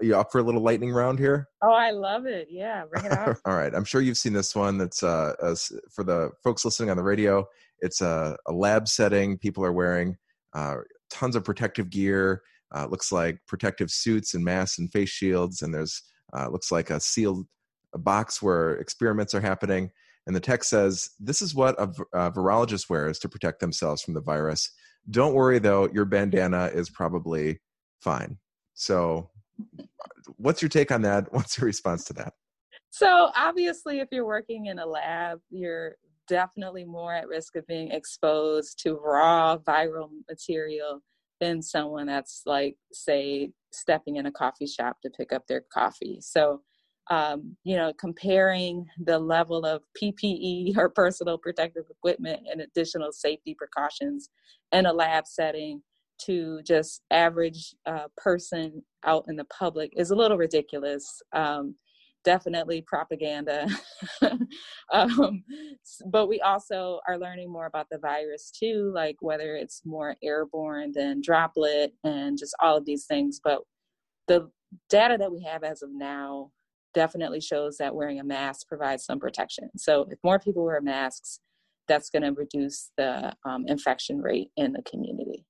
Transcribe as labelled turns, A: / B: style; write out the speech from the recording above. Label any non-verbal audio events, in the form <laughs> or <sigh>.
A: Are you up for a little lightning round here?
B: Oh, I love it. Yeah, bring it. <laughs>
A: All right. I'm sure you've seen this one. That's uh, for the folks listening on the radio. It's a, a lab setting. People are wearing uh, tons of protective gear. Uh, looks like protective suits and masks and face shields. And there's uh, looks like a sealed box where experiments are happening. And the text says, This is what a, a virologist wears to protect themselves from the virus. Don't worry though, your bandana is probably fine. So, what's your take on that? <laughs> What's your response to that?
B: So, obviously, if you're working in a lab, you're definitely more at risk of being exposed to raw viral material than someone that's like, say, stepping in a coffee shop to pick up their coffee. So, um, you know, comparing the level of PPE or personal protective equipment and additional safety precautions in a lab setting to just average uh, person out in the public is a little ridiculous. Um, definitely propaganda. <laughs> um, but we also are learning more about the virus too, like whether it's more airborne than droplet and just all of these things. But the data that we have as of now definitely shows that wearing a mask provides some protection. So if more people wear masks, that's going to reduce the um, infection rate in the community.